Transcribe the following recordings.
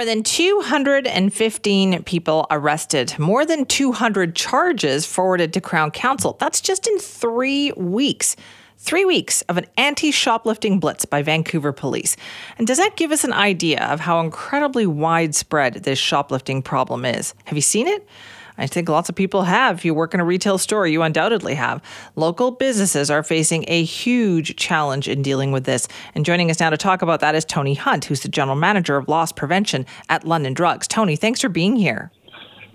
More than 215 people arrested, more than 200 charges forwarded to Crown Counsel. That's just in three weeks. Three weeks of an anti shoplifting blitz by Vancouver police. And does that give us an idea of how incredibly widespread this shoplifting problem is? Have you seen it? I think lots of people have. If you work in a retail store, you undoubtedly have. Local businesses are facing a huge challenge in dealing with this. And joining us now to talk about that is Tony Hunt, who's the general manager of loss prevention at London Drugs. Tony, thanks for being here.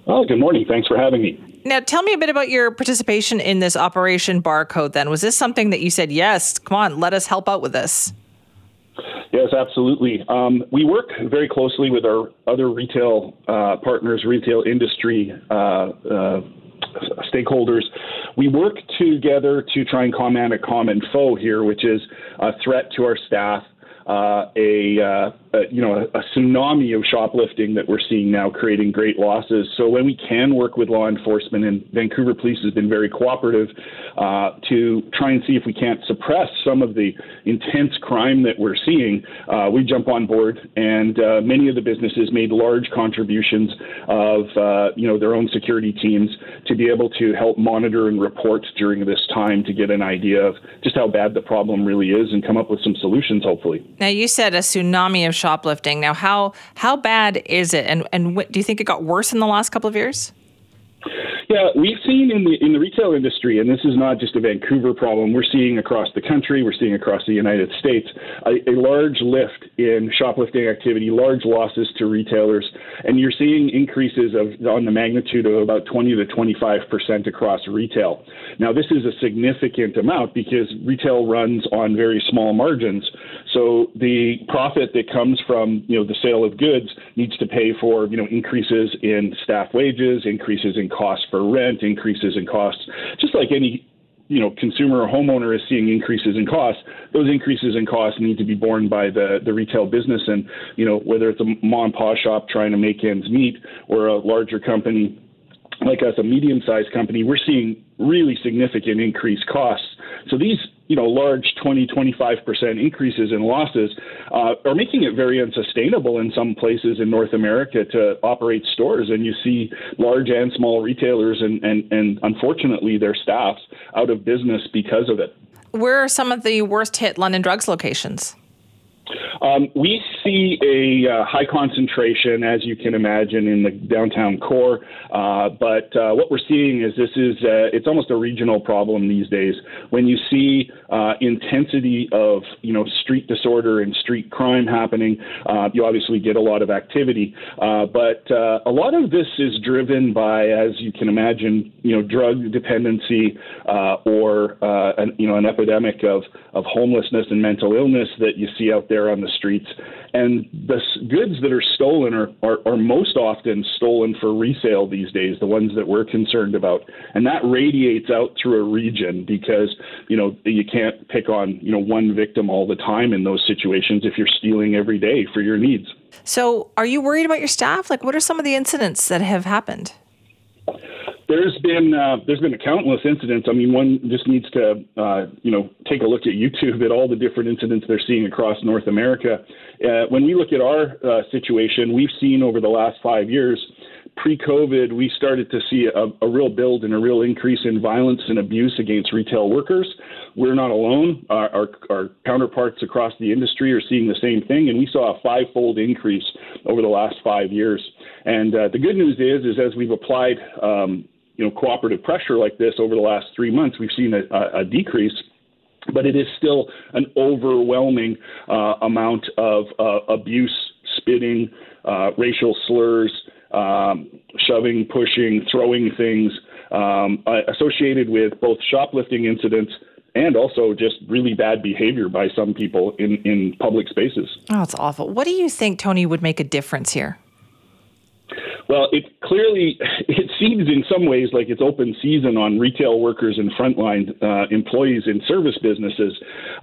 Oh, good morning. Thanks for having me. Now, tell me a bit about your participation in this Operation Barcode then. Was this something that you said, yes, come on, let us help out with this? Yes, absolutely. Um, we work very closely with our other retail uh, partners, retail industry uh, uh, stakeholders. We work together to try and combat a common foe here, which is a threat to our staff, uh, a, uh, a, you know a, a, tsunami of shoplifting that we're seeing now, creating great losses. So when we can work with law enforcement, and Vancouver Police has been very cooperative uh, to try and see if we can't suppress some of the intense crime that we're seeing, uh, we jump on board. And uh, many of the businesses made large contributions of uh, you know their own security teams to be able to help monitor and report during this time to get an idea of just how bad the problem really is and come up with some solutions, hopefully. Now you said a tsunami of shoplifting. Now how how bad is it, and and what, do you think it got worse in the last couple of years? Yeah, we've seen in the in the retail industry, and this is not just a Vancouver problem. We're seeing across the country, we're seeing across the United States, a, a large lift in shoplifting activity, large losses to retailers, and you're seeing increases of on the magnitude of about 20 to 25 percent across retail. Now, this is a significant amount because retail runs on very small margins, so the profit that comes from you know the sale of goods needs to pay for you know increases in staff wages, increases in costs for rent, increases in costs, just like any you know consumer or homeowner is seeing increases in costs those increases in costs need to be borne by the the retail business. And you know whether it's a mom and pop shop trying to make ends meet or a larger company like us a medium sized company we're seeing really significant increased costs. So these you know, large 20, 25% increases in losses uh, are making it very unsustainable in some places in North America to operate stores. And you see large and small retailers and, and, and unfortunately their staffs out of business because of it. Where are some of the worst hit London Drugs locations? Um, we see a uh, high concentration, as you can imagine, in the downtown core. Uh, but uh, what we're seeing is this is uh, it's almost a regional problem these days. When you see uh, intensity of you know street disorder and street crime happening, you obviously get a lot of activity. but a lot of this is driven by, as you can imagine, you know, drug dependency or an, you know an epidemic of of homelessness and mental illness that you see out there on the streets. And the goods that are stolen are, are, are most often stolen for resale these days, the ones that we're concerned about. And that radiates out through a region because, you know, you can't pick on, you know, one victim all the time in those situations if you're stealing every day for your needs. So, are you worried about your staff? Like, what are some of the incidents that have happened? There's been uh, there's been countless incidents. I mean, one just needs to uh, you know take a look at YouTube at all the different incidents they're seeing across North America. Uh, when we look at our uh, situation, we've seen over the last five years. Pre-COVID, we started to see a, a real build and a real increase in violence and abuse against retail workers. We're not alone. Our, our, our counterparts across the industry are seeing the same thing, and we saw a five-fold increase over the last five years. And uh, the good news is, is as we've applied um, you know cooperative pressure like this over the last three months, we've seen a, a decrease. But it is still an overwhelming uh, amount of uh, abuse, spitting, uh, racial slurs, um, shoving, pushing, throwing things um, uh, associated with both shoplifting incidents and also just really bad behavior by some people in, in public spaces. Oh, it's awful. What do you think, Tony, would make a difference here? Well, it clearly it seems in some ways like it's open season on retail workers and frontline uh, employees in service businesses.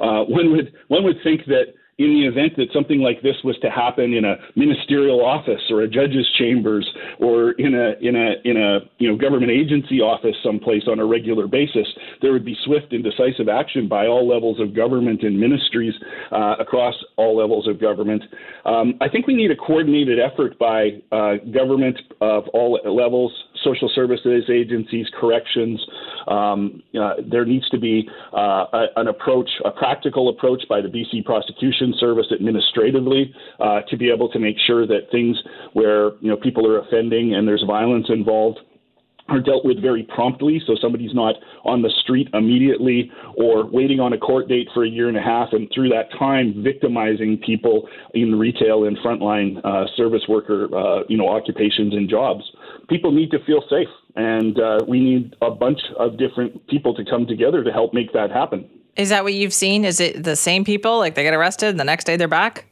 Uh, one would one would think that in the event that something like this was to happen in a ministerial office or a judge's chambers or in a in a in a you know government agency office someplace on a regular basis, there would be swift and decisive action by all levels of government and ministries uh, across all levels of government. Um, I think we need a coordinated effort by uh, government of all levels, social services agencies, corrections. Um, uh, there needs to be uh, a, an approach, a practical approach by the BC Prosecution Service administratively uh, to be able to make sure that things where you know people are offending and there's violence involved are dealt with very promptly, so somebody's not on the street immediately or waiting on a court date for a year and a half, and through that time victimizing people in retail and frontline uh, service worker, uh, you know, occupations and jobs. People need to feel safe, and uh, we need a bunch of different people to come together to help make that happen. Is that what you've seen? Is it the same people? Like they get arrested and the next day they're back?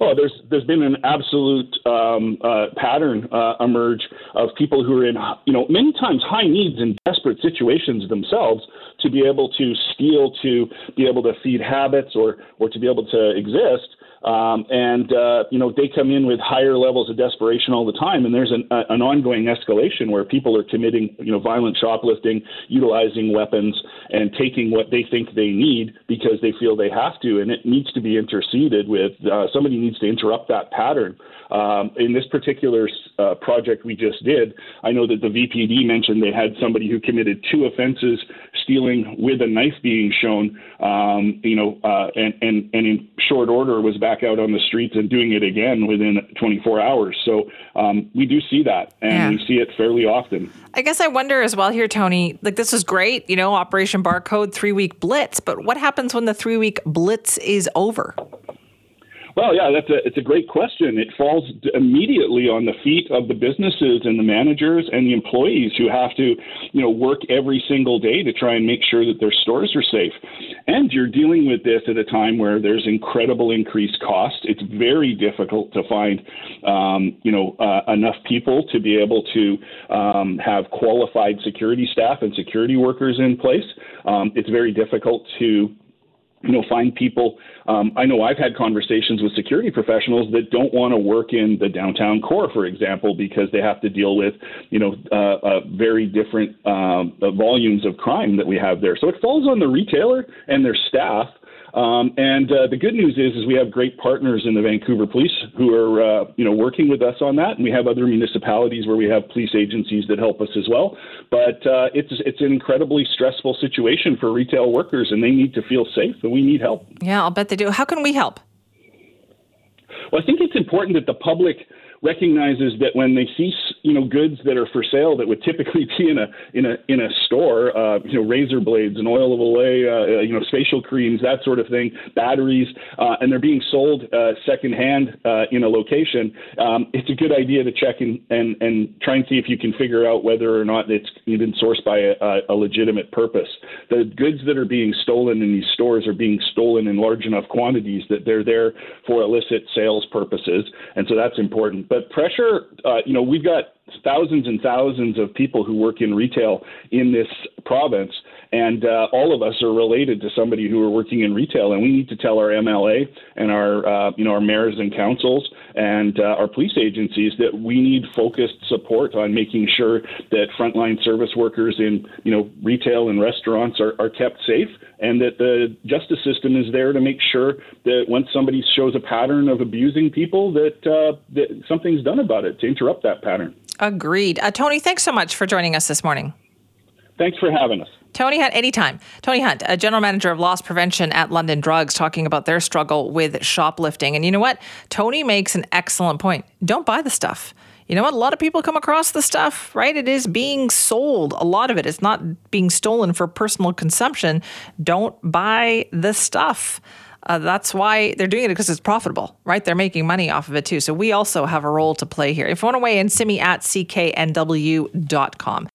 Oh, there's there's been an absolute um, uh, pattern uh, emerge of people who are in you know many times high needs and desperate situations themselves to be able to steal to be able to feed habits or or to be able to exist um, and uh, you know they come in with higher levels of desperation all the time, and there's an, a, an ongoing escalation where people are committing you know violent shoplifting, utilizing weapons, and taking what they think they need because they feel they have to, and it needs to be interceded with. Uh, somebody needs to interrupt that pattern. Um, in this particular uh, project we just did, I know that the VPD mentioned they had somebody who committed two offenses, stealing with a knife being shown, um, you know, uh, and, and, and in short order was back out on the streets and doing it again within 24 hours. So um, we do see that, and yeah. we see it fairly often. I guess I wonder as well here, Tony. Like this is great, you know, Operation Barcode three week blitz, but what happens when the three week blitz is over? Well, yeah, that's a it's a great question. It falls immediately on the feet of the businesses and the managers and the employees who have to, you know, work every single day to try and make sure that their stores are safe. And you're dealing with this at a time where there's incredible increased cost. It's very difficult to find, um, you know, uh, enough people to be able to um, have qualified security staff and security workers in place. Um, it's very difficult to you know, find people. Um, I know I've had conversations with security professionals that don't want to work in the downtown core, for example, because they have to deal with, you know, uh, uh, very different um, volumes of crime that we have there. So it falls on the retailer and their staff um, and uh, the good news is, is we have great partners in the Vancouver Police who are, uh, you know, working with us on that, and we have other municipalities where we have police agencies that help us as well. But uh, it's it's an incredibly stressful situation for retail workers, and they need to feel safe, and we need help. Yeah, I'll bet they do. How can we help? Well, I think it's important that the public recognizes that when they see you know goods that are for sale that would typically be in a in a in a store, uh, you know razor blades and oil of Olay, uh, you know facial creams, that sort of thing, batteries, uh, and they're being sold uh, secondhand uh, in a location. Um, it's a good idea to check and, and and try and see if you can figure out whether or not it's been sourced by a, a legitimate purpose. The goods that are being stolen in these stores are being stolen in large enough quantities that they're there for illicit sales purposes, and so that's important. But pressure, uh, you know, we've got thousands and thousands of people who work in retail in this province, and uh, all of us are related to somebody who are working in retail, and we need to tell our MLA and our uh, you know our mayors and councils and uh, our police agencies that we need focused support on making sure that frontline service workers in you know retail and restaurants are, are kept safe, and that the justice system is there to make sure that once somebody shows a pattern of abusing people, that, uh, that something's done about it to interrupt that pattern. Agreed. Uh, Tony, thanks so much for joining us this morning. Thanks for having us. Tony Hunt, anytime. Tony Hunt, a general manager of loss prevention at London Drugs, talking about their struggle with shoplifting. And you know what? Tony makes an excellent point. Don't buy the stuff. You know what? A lot of people come across the stuff, right? It is being sold. A lot of it is not being stolen for personal consumption. Don't buy the stuff. Uh, that's why they're doing it because it's profitable, right? They're making money off of it too. So we also have a role to play here. If you want to weigh in, me at cknw.com.